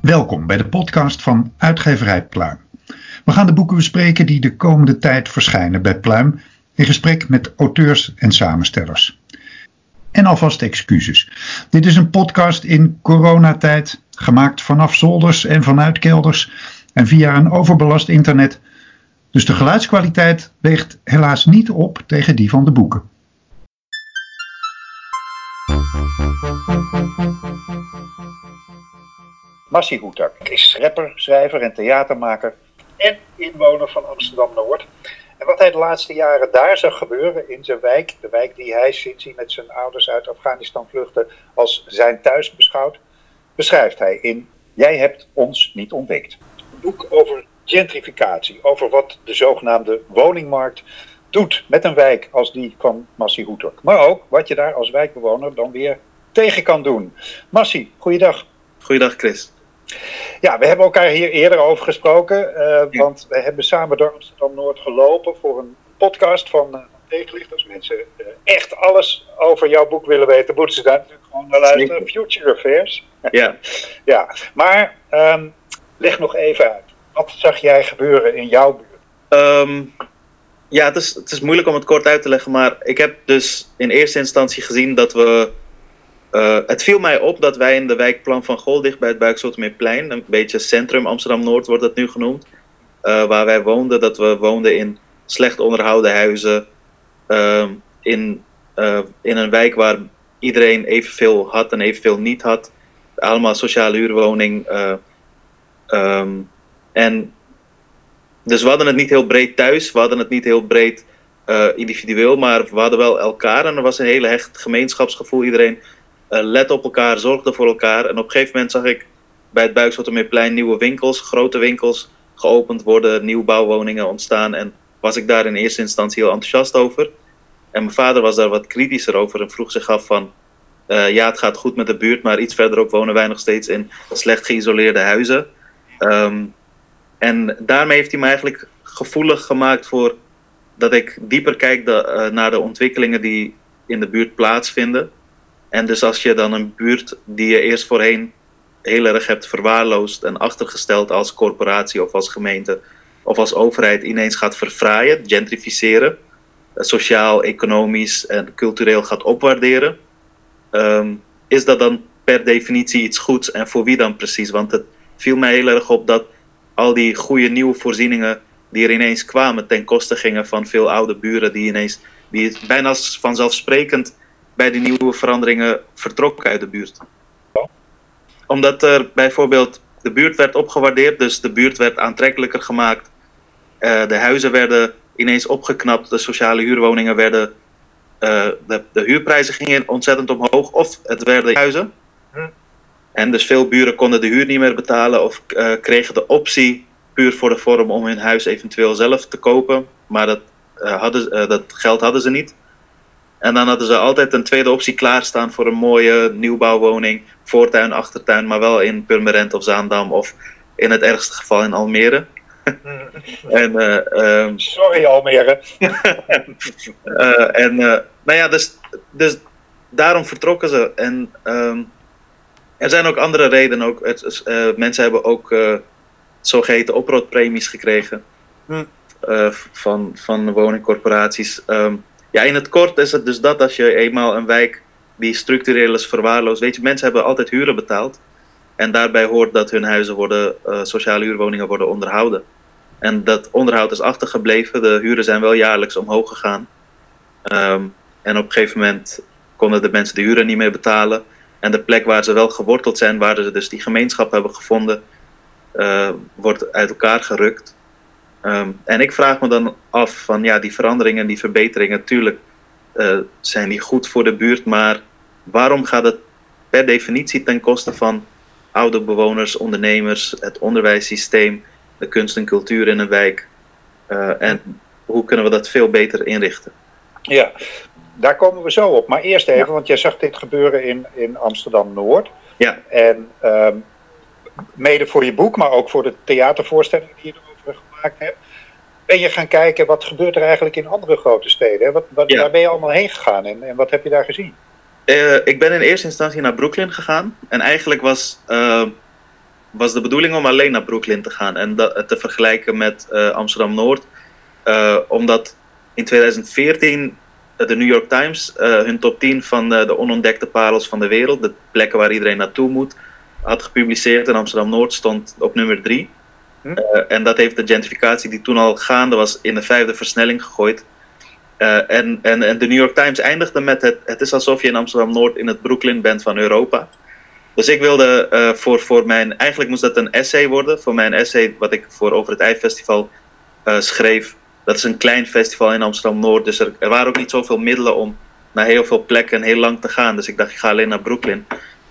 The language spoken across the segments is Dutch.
Welkom bij de podcast van Uitgeverij Pluim. We gaan de boeken bespreken die de komende tijd verschijnen bij Pluim in gesprek met auteurs en samenstellers. En alvast excuses. Dit is een podcast in coronatijd, gemaakt vanaf zolders en vanuit kelders en via een overbelast internet. Dus de geluidskwaliteit weegt helaas niet op tegen die van de boeken. Massie Hoetak is rapper, schrijver en theatermaker en inwoner van Amsterdam-Noord. En wat hij de laatste jaren daar zag gebeuren in zijn wijk, de wijk die hij sinds hij met zijn ouders uit Afghanistan vluchtte als zijn thuis beschouwt, beschrijft hij in Jij hebt ons niet ontdekt. Een boek over gentrificatie, over wat de zogenaamde woningmarkt doet met een wijk als die van Massie Hoetak. Maar ook wat je daar als wijkbewoner dan weer tegen kan doen. Massie, goeiedag. Goeiedag Chris. Ja, we hebben elkaar hier eerder over gesproken, uh, want we hebben samen door Amsterdam-Noord gelopen voor een podcast van uh, Tegenlicht. Als mensen uh, echt alles over jouw boek willen weten, moeten ze daar natuurlijk gewoon naar luisteren. Future Affairs. Ja. ja, maar um, leg nog even uit. Wat zag jij gebeuren in jouw buurt? Um, ja, het is, het is moeilijk om het kort uit te leggen, maar ik heb dus in eerste instantie gezien dat we uh, het viel mij op dat wij in de wijk Plan van Gol, dicht bij het Buikzotermeerplein, een beetje centrum Amsterdam-Noord wordt dat nu genoemd, uh, waar wij woonden, dat we woonden in slecht onderhouden huizen, uh, in, in een wijk waar iedereen evenveel had en evenveel niet had. Allemaal sociale huurwoning. Um, en dus we hadden het niet heel breed thuis, we hadden het niet heel breed individueel, maar we hadden wel elkaar en er was een hele hecht gemeenschapsgevoel. Iedereen let op elkaar, zorgde voor elkaar. En op een gegeven moment zag ik bij het Buikswatermeerplein nieuwe winkels, grote winkels geopend worden, nieuwbouwwoningen ontstaan. En was ik daar in eerste instantie heel enthousiast over. En mijn vader was daar wat kritischer over en vroeg zich af van... Uh, ja, het gaat goed met de buurt, maar iets verderop wonen wij nog steeds in slecht geïsoleerde huizen. Um, en daarmee heeft hij me eigenlijk gevoelig gemaakt voor dat ik dieper kijk de, uh, naar de ontwikkelingen die in de buurt plaatsvinden. En dus als je dan een buurt die je eerst voorheen heel erg hebt verwaarloosd en achtergesteld als corporatie of als gemeente of als overheid ineens gaat verfraaien, gentrificeren, eh, sociaal, economisch en cultureel gaat opwaarderen, um, is dat dan per definitie iets goeds en voor wie dan precies? Want het viel mij heel erg op dat al die goede nieuwe voorzieningen die er ineens kwamen ten koste gingen van veel oude buren die ineens die bijna vanzelfsprekend bij die nieuwe veranderingen vertrokken uit de buurt. Omdat er bijvoorbeeld de buurt werd opgewaardeerd, dus de buurt werd aantrekkelijker gemaakt. Uh, de huizen werden ineens opgeknapt, de sociale huurwoningen werden. Uh, de, de, huurprijzen gingen ontzettend omhoog, of het werden huizen. En dus veel buren konden de huur niet meer betalen of uh, kregen de optie puur voor de vorm om hun huis eventueel zelf te kopen. Maar dat, hadden, dat geld hadden ze niet. En dan hadden ze altijd een tweede optie klaarstaan voor een mooie nieuwbouwwoning, voortuin, achtertuin, maar wel in Purmerend of Zaandam of in het ergste geval in Almere. en, uh, um, Sorry Almere. uh, en uh, nou ja, dus, dus daarom vertrokken ze. En um, er zijn ook andere redenen. Ook, het, mensen hebben ook zogeheten oproodpremies gekregen hm. van, van woningcorporaties. Um, ja, in het kort is het dus dat als je eenmaal een wijk die structureel is verwaarloosd. Weet je, mensen hebben altijd huren betaald. En daarbij hoort dat hun huizen worden, uh, sociale huurwoningen worden onderhouden. En dat onderhoud is achtergebleven. De huren zijn wel jaarlijks omhoog gegaan. Um, en op een gegeven moment konden de mensen de huren niet meer betalen. En de plek waar ze wel geworteld zijn, waar ze dus die gemeenschap hebben gevonden, uh, wordt uit elkaar gerukt. Um, en ik vraag me dan af van ja, die veranderingen, die verbeteringen, natuurlijk uh, zijn die goed voor de buurt, maar waarom gaat het per definitie ten koste van oude bewoners, ondernemers, het onderwijssysteem, de kunst en cultuur in een wijk? Uh, en hoe kunnen we dat veel beter inrichten? Ja, daar komen we zo op. Maar eerst even, want jij zag dit gebeuren in, in Amsterdam-Noord. Ja. En ehm, mede voor je boek, maar ook voor de theatervoorstelling die je gemaakt hebt. Ben je gaan kijken, wat gebeurt er eigenlijk in andere grote steden? Hè? Wat, wat, Ja. Waar ben je allemaal heen gegaan en, en wat heb je daar gezien? Eh, ik ben in eerste instantie naar Brooklyn gegaan. En eigenlijk was, eh, was de bedoeling om alleen naar Brooklyn te gaan en dat, te vergelijken met eh, Amsterdam Noord. Omdat in 2014 de New York Times hun top 10 van de onontdekte parels van de wereld, de plekken waar iedereen naartoe moet, had gepubliceerd. En Amsterdam Noord stond op nummer 3. Hm. en dat heeft de gentrificatie die toen al gaande was in de vijfde versnelling gegooid. Eh, en, en, en de New York Times eindigde met het, het is alsof je in Amsterdam Noord in het Brooklyn bent van Europa. Dus ik wilde eh, voor, voor mijn, eigenlijk moest dat een essay worden, voor mijn essay wat ik voor Over het Ei Festival eh, schreef. Dat is een klein festival in Amsterdam Noord, dus er, er waren ook niet zoveel middelen om naar heel veel plekken heel lang te gaan. Dus ik dacht, ik ga alleen naar Brooklyn.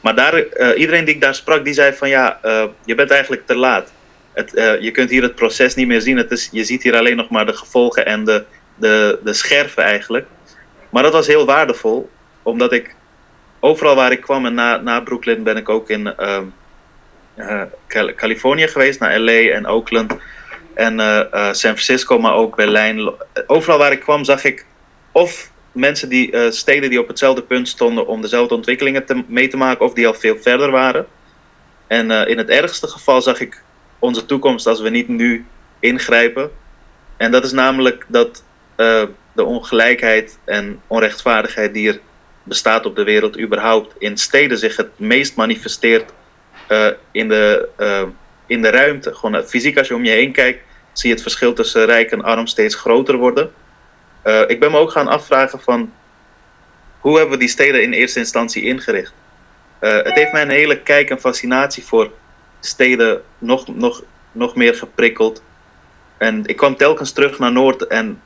Maar daar, eh, iedereen die ik daar sprak, die zei van ja, eh, je bent eigenlijk te laat. Het, eh, je kunt hier het proces niet meer zien. Het is, je ziet hier alleen nog maar de gevolgen en de, de, de scherven eigenlijk. Maar dat was heel waardevol, omdat ik overal waar ik kwam en na, na Brooklyn ben ik ook in ehm, eh, Cal- Californië geweest, naar LA en Oakland en eh, San Francisco, maar ook Berlijn. Overal waar ik kwam zag ik of mensen die, steden die op hetzelfde punt stonden om dezelfde ontwikkelingen te, mee te maken, of die al veel verder waren. En in het ergste geval zag ik onze toekomst als we niet nu ingrijpen. En dat is namelijk dat eh, de ongelijkheid en onrechtvaardigheid die er bestaat op de wereld überhaupt in steden zich het meest manifesteert eh, in, de, eh, in de ruimte. Gewoon fysiek als je om je heen kijkt, zie je het verschil tussen rijk en arm steeds groter worden. Ik ben me ook gaan afvragen van hoe hebben we die steden in eerste instantie ingericht? Het heeft mij een hele kijk en fascinatie voor steden nog, nog, nog meer geprikkeld. En ik kwam telkens terug naar Noord en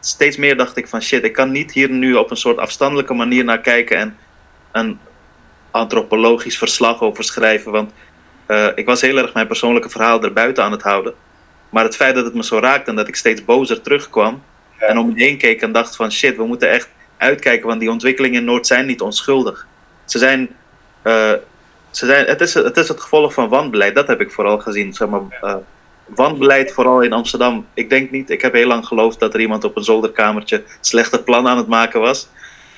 steeds meer dacht ik van shit, ik kan niet hier nu op een soort afstandelijke manier naar kijken en een antropologisch verslag over schrijven. Want eh, ik was heel erg mijn persoonlijke verhaal erbuiten aan het houden. Maar het feit dat het me zo raakte en dat ik steeds bozer terugkwam Ja. en om me heen keek en dacht van shit, we moeten echt uitkijken, want die ontwikkelingen in Noord zijn niet onschuldig. Ze zijn, eh, ze zijn het, is, het is het gevolg van wanbeleid, dat heb ik vooral gezien. Zeg maar, eh, wanbeleid vooral in Amsterdam. Ik denk niet, ik heb heel lang geloofd dat er iemand op een zolderkamertje slechte plannen aan het maken was.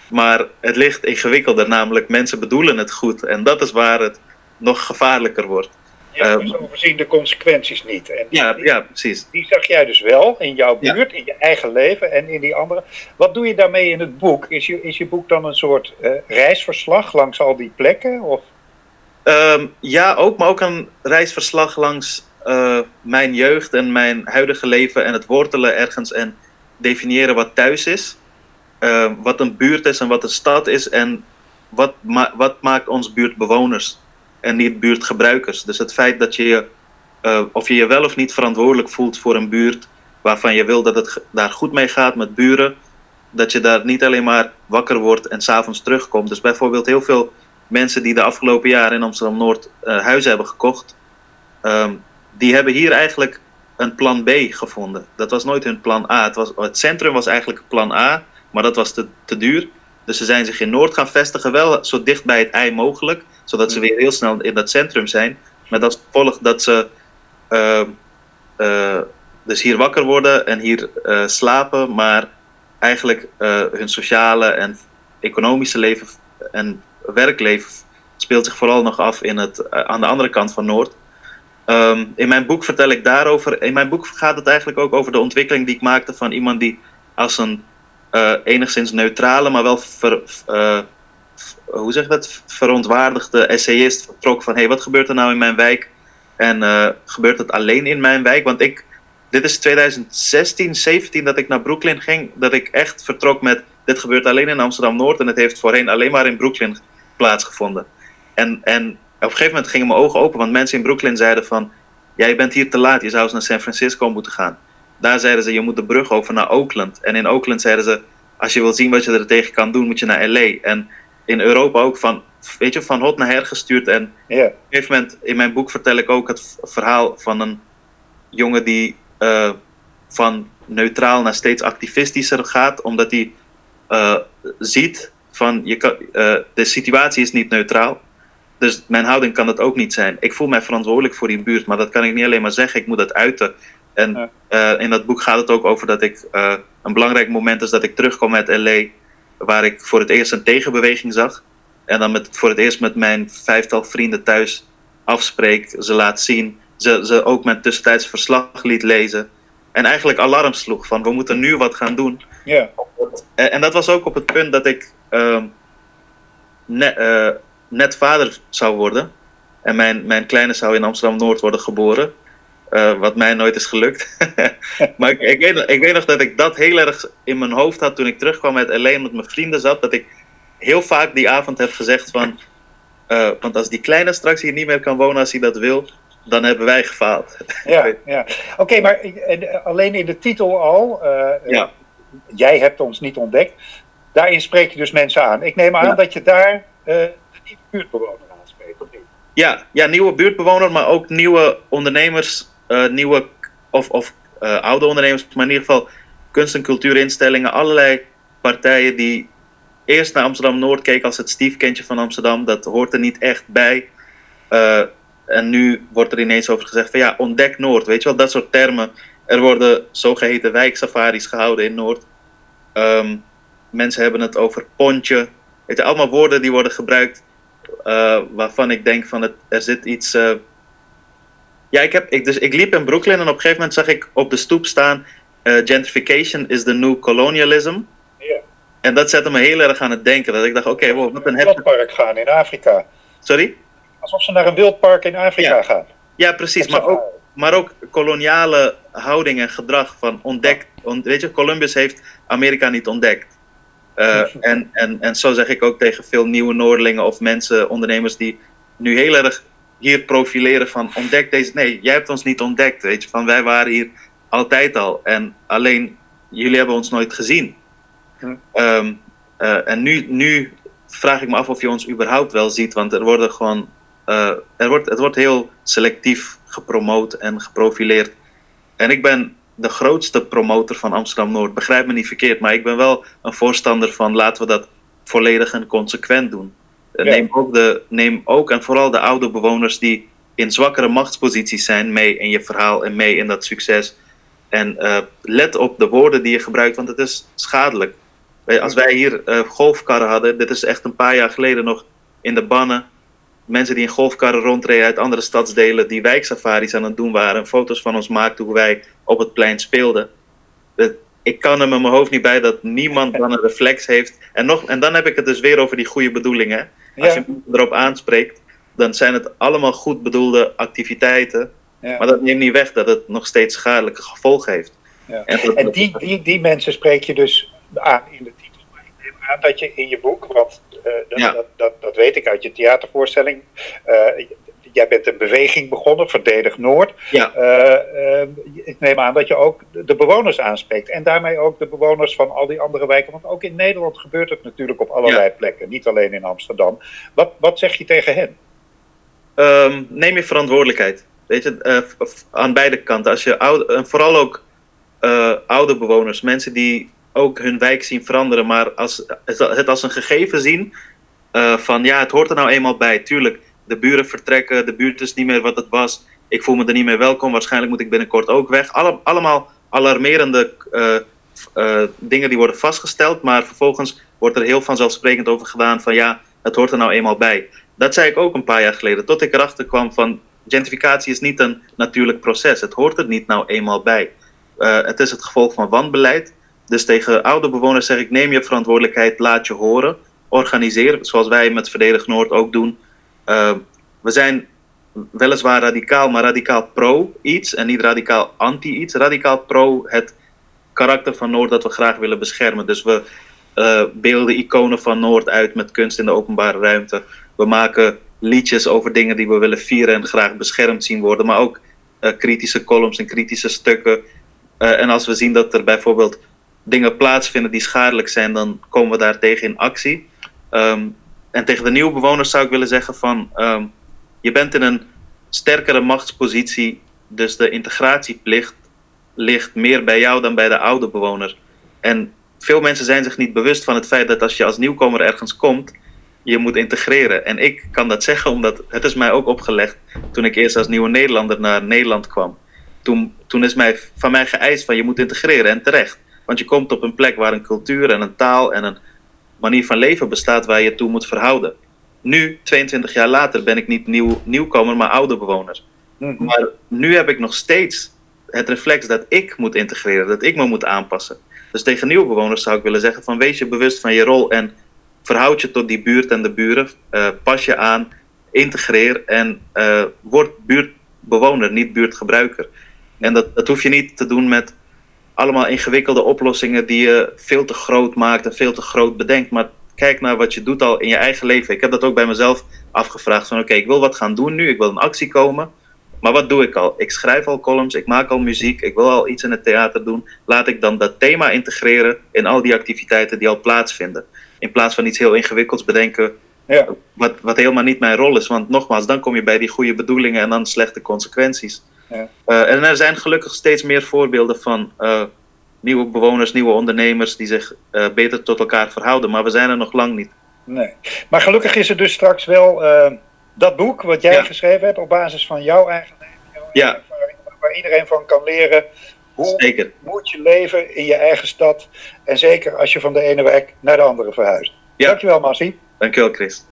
Maar het ligt ingewikkelder, namelijk mensen bedoelen het goed. En dat is waar het nog gevaarlijker wordt. Ja, Ehm, dus overzien de consequenties niet. En die, Ja, ja precies. die zag jij dus wel in jouw Ja. buurt, in je eigen leven en in die andere. Wat doe je daarmee in het boek? Is je, is je boek dan een soort eh, reisverslag langs al die plekken? Of? Ehm, ja, ook, maar ook een reisverslag langs eh, mijn jeugd en mijn huidige leven en het wortelen ergens en definiëren wat thuis is. Ehm, wat een buurt is en wat een stad is en wat, wat maakt ons buurtbewoners en niet buurtgebruikers. Dus het feit dat je je, eh, of je je wel of niet verantwoordelijk voelt voor een buurt waarvan je wil dat het daar goed mee gaat met buren, dat je daar niet alleen maar wakker wordt en s'avonds terugkomt. Dus bijvoorbeeld heel veel mensen die de afgelopen jaren in Amsterdam Noord eh, huizen hebben gekocht, ehm, die hebben hier eigenlijk een plan B gevonden. Dat was nooit hun plan A. Het, was, het centrum was eigenlijk plan A, maar dat was te, te duur. Dus ze zijn zich in Noord gaan vestigen, wel zo dicht bij het ei mogelijk, zodat ze weer heel snel in dat centrum zijn. Met als gevolg dat ze ehm, eh, dus hier wakker worden en hier eh, slapen, maar eigenlijk hun sociale en economische leven en werkleven speelt zich vooral nog af in het, eh, aan de andere kant van Noord. Ehm, in mijn boek vertel ik daarover. In mijn boek gaat het eigenlijk ook over de ontwikkeling die ik maakte van iemand die als een eh, enigszins neutrale, maar wel eh, hoe zeg dat, verontwaardigde essayist vertrok van hey, wat gebeurt er nou in mijn wijk? En gebeurt het alleen in mijn wijk? Want ik, dit is 2016, 17 dat ik naar Brooklyn ging, dat ik echt vertrok met dit gebeurt alleen in Amsterdam Noord en het heeft voorheen alleen maar in Brooklyn plaatsgevonden. En, en op een gegeven moment gingen mijn ogen open, want mensen in Brooklyn zeiden van, ja, je bent hier te laat, je zou eens naar San Francisco moeten gaan. Daar zeiden ze, je moet de brug over naar Oakland. En in Oakland zeiden ze, als je wil zien wat je er tegen kan doen, moet je naar LA. En in Europa ook van, weet je, van hot naar her gestuurd. En Ja. op een gegeven moment, in mijn boek vertel ik ook het verhaal van een jongen die eh, van neutraal naar steeds activistischer gaat, omdat hij eh, ziet van je kan, uh, de situatie is niet neutraal. Dus mijn houding kan dat ook niet zijn. Ik voel mij verantwoordelijk voor die buurt, maar dat kan ik niet alleen maar zeggen, ik moet dat uiten. En uh, in dat boek gaat het ook over dat ik uh, een belangrijk moment is dat ik terugkom uit LA, waar ik voor het eerst een tegenbeweging zag. En dan met, voor het eerst met mijn vijftal vrienden thuis afspreek, ze laat zien, ze, ze ook mijn tussentijds verslag liet lezen. En eigenlijk alarm sloeg van we moeten nu wat gaan doen. Ja. En, en dat was ook op het punt dat ik uh, net, uh, net vader zou worden. En mijn, mijn kleine zou in Amsterdam Noord worden geboren. Uh, wat mij nooit is gelukt. maar ik, ik, weet, ik weet nog dat ik dat heel erg in mijn hoofd had toen ik terugkwam uit LA en met mijn vrienden zat. Dat ik heel vaak die avond heb gezegd van... Uh, want als die kleine straks hier niet meer kan wonen als hij dat wil, dan hebben wij gefaald. Ja, ja. oké, okay, maar alleen in de titel al, uh, ja. jij hebt ons niet ontdekt, daarin spreek je dus mensen aan. Ik neem aan Ja. dat je daar uh, de nieuwe buurtbewoner aanspreekt? Ja, ja, nieuwe buurtbewoner, maar ook nieuwe ondernemers, uh, nieuwe of, of oude ondernemers, maar in ieder geval kunst- en cultuurinstellingen, allerlei partijen die eerst naar Amsterdam Noord keken als het stiefkindje van Amsterdam. Dat hoort er niet echt bij. En nu wordt er ineens over gezegd van ja, ontdek Noord, weet je wel, dat soort termen. Er worden zogeheten wijksafaris gehouden in Noord. Um, mensen hebben het over pontje. Weet je, allemaal woorden die worden gebruikt uh, waarvan ik denk van het, er zit iets. Uh... Ja, ik, heb, ik, dus ik liep in Brooklyn en op een gegeven moment zag ik op de stoep staan: uh, gentrification is the new colonialism. Ja. En dat zette me heel erg aan het denken. Dat ik dacht: oké, okay, wow, wat een heftig. wildpark gaan in Afrika. Sorry? Alsof ze naar een wildpark in Afrika ja. gaan. Ja, precies. Maar ook, maar ook koloniale houding en gedrag van ontdekt. On, weet je, Columbus heeft Amerika niet ontdekt. Uh, en, en, en zo zeg ik ook tegen veel nieuwe Noordelingen of mensen, ondernemers die nu heel erg hier profileren van ontdek deze. Nee, jij hebt ons niet ontdekt, weet je, van wij waren hier altijd al. En alleen jullie hebben ons nooit gezien. Hm. Um, uh, en nu, nu vraag ik me af of je ons überhaupt wel ziet, want er worden gewoon, uh, er wordt, het wordt heel selectief gepromoot en geprofileerd. En ik ben de grootste promotor van Amsterdam Noord. Begrijp me niet verkeerd, maar ik ben wel een voorstander van laten we dat volledig en consequent doen. Ja. Neem, ook de, neem ook en vooral de oude bewoners die in zwakkere machtsposities zijn mee in je verhaal en mee in dat succes. En uh, let op de woorden die je gebruikt, want het is schadelijk. Als wij hier uh, golfkarren hadden, dit is echt een paar jaar geleden nog in de bannen. Mensen die in golfkarren rondreden uit andere stadsdelen, die wijksafaris aan het doen waren, foto's van ons maakten hoe wij op het plein speelden. Ik kan er met mijn hoofd niet bij dat niemand dan een reflex heeft. En, nog, en dan heb ik het dus weer over die goede bedoelingen. Als ja. je erop aanspreekt, dan zijn het allemaal goed bedoelde activiteiten. Ja. Maar dat neemt niet weg dat het nog steeds schadelijke gevolgen heeft. Ja. En, dat, en die, die, die mensen spreek je dus aan in de aan dat je in je boek, want uh, dat, ja. dat, dat, dat, weet ik uit je theatervoorstelling. Uh, jij bent een beweging begonnen, Verdedig Noord. Ja. Uh, ik neem aan dat je ook de bewoners aanspreekt. En daarmee ook de bewoners van al die andere wijken. Want ook in Nederland gebeurt het natuurlijk op allerlei Ja. plekken. Niet alleen in Amsterdam. Wat, wat zeg je tegen hen? Um, neem je verantwoordelijkheid. Weet je, aan beide kanten. Als je oude, en vooral ook oude bewoners, mensen die ook hun wijk zien veranderen, maar als, het als een gegeven zien uh, van ja, het hoort er nou eenmaal bij. Tuurlijk, de buren vertrekken, de buurt is niet meer wat het was. Ik voel me er niet meer welkom, waarschijnlijk moet ik binnenkort ook weg. Alle, allemaal alarmerende dingen die worden vastgesteld, maar vervolgens wordt er heel vanzelfsprekend over gedaan van ja, het hoort er nou eenmaal bij. Dat zei ik ook een paar jaar geleden, tot ik erachter kwam van gentrificatie is niet een natuurlijk proces. Het hoort er niet nou eenmaal bij. Het is het gevolg van wanbeleid. Dus tegen oude bewoners zeg ik: neem je verantwoordelijkheid, laat je horen. Organiseer, zoals wij met Verdedig Noord ook doen. Uh, we zijn weliswaar radicaal, maar radicaal pro iets en niet radicaal anti iets. Radicaal pro het karakter van Noord dat we graag willen beschermen. Dus we uh, beelden iconen van Noord uit met kunst in de openbare ruimte. We maken liedjes over dingen die we willen vieren en graag beschermd zien worden, maar ook uh, kritische columns en kritische stukken. En als we zien dat er bijvoorbeeld dingen plaatsvinden die schadelijk zijn, dan komen we daar tegen in actie. Um, en tegen de nieuwe bewoners zou ik willen zeggen van, um, je bent in een sterkere machtspositie, dus de integratieplicht ligt meer bij jou dan bij de oude bewoner. En veel mensen zijn zich niet bewust van het feit dat als je als nieuwkomer ergens komt, je moet integreren. En ik kan dat zeggen omdat het is mij ook opgelegd toen ik eerst als nieuwe Nederlander naar Nederland kwam. Toen, toen is mij, van mij geëist van je moet integreren en terecht. Want je komt op een plek waar een cultuur en een taal en een manier van leven bestaat waar je toe moet verhouden. Nu, 22 jaar later, ben ik niet nieuw, nieuwkomer, maar oude bewoner. Mhm. Maar nu heb ik nog steeds het reflex dat ik moet integreren, dat ik me moet aanpassen. Dus tegen nieuwe bewoners zou ik willen zeggen van wees je bewust van je rol en verhoud je tot die buurt en de buren. Uh, pas je aan, integreer en uh, word buurtbewoner, niet buurtgebruiker. En dat, dat hoef je niet te doen met allemaal ingewikkelde oplossingen die je veel te groot maakt en veel te groot bedenkt. Maar kijk naar wat je doet al in je eigen leven. Ik heb dat ook bij mezelf afgevraagd van oké, ik wil wat gaan doen nu, ik wil in actie komen. Maar wat doe ik al? Ik schrijf al columns, ik maak al muziek, ik wil al iets in het theater doen. Laat ik dan dat thema integreren in al die activiteiten die al plaatsvinden. In plaats van iets heel ingewikkelds bedenken, Ja. wat, wat helemaal niet mijn rol is. Want nogmaals, dan kom je bij die goede bedoelingen en dan slechte consequenties. Ja. Uh, en er zijn gelukkig steeds meer voorbeelden van uh, nieuwe bewoners, nieuwe ondernemers die zich uh, beter tot elkaar verhouden. Maar we zijn er nog lang niet. Nee. Maar gelukkig is er dus straks wel dat boek wat jij Ja. geschreven hebt op basis van jouw eigen leven, jouw eigen Ja. ervaring, waar iedereen van kan leren hoe Zeker. moet je leven in je eigen stad. En zeker als je van de ene wijk naar de andere verhuist. Ja. Dankjewel, Massie. Dankjewel, Chris.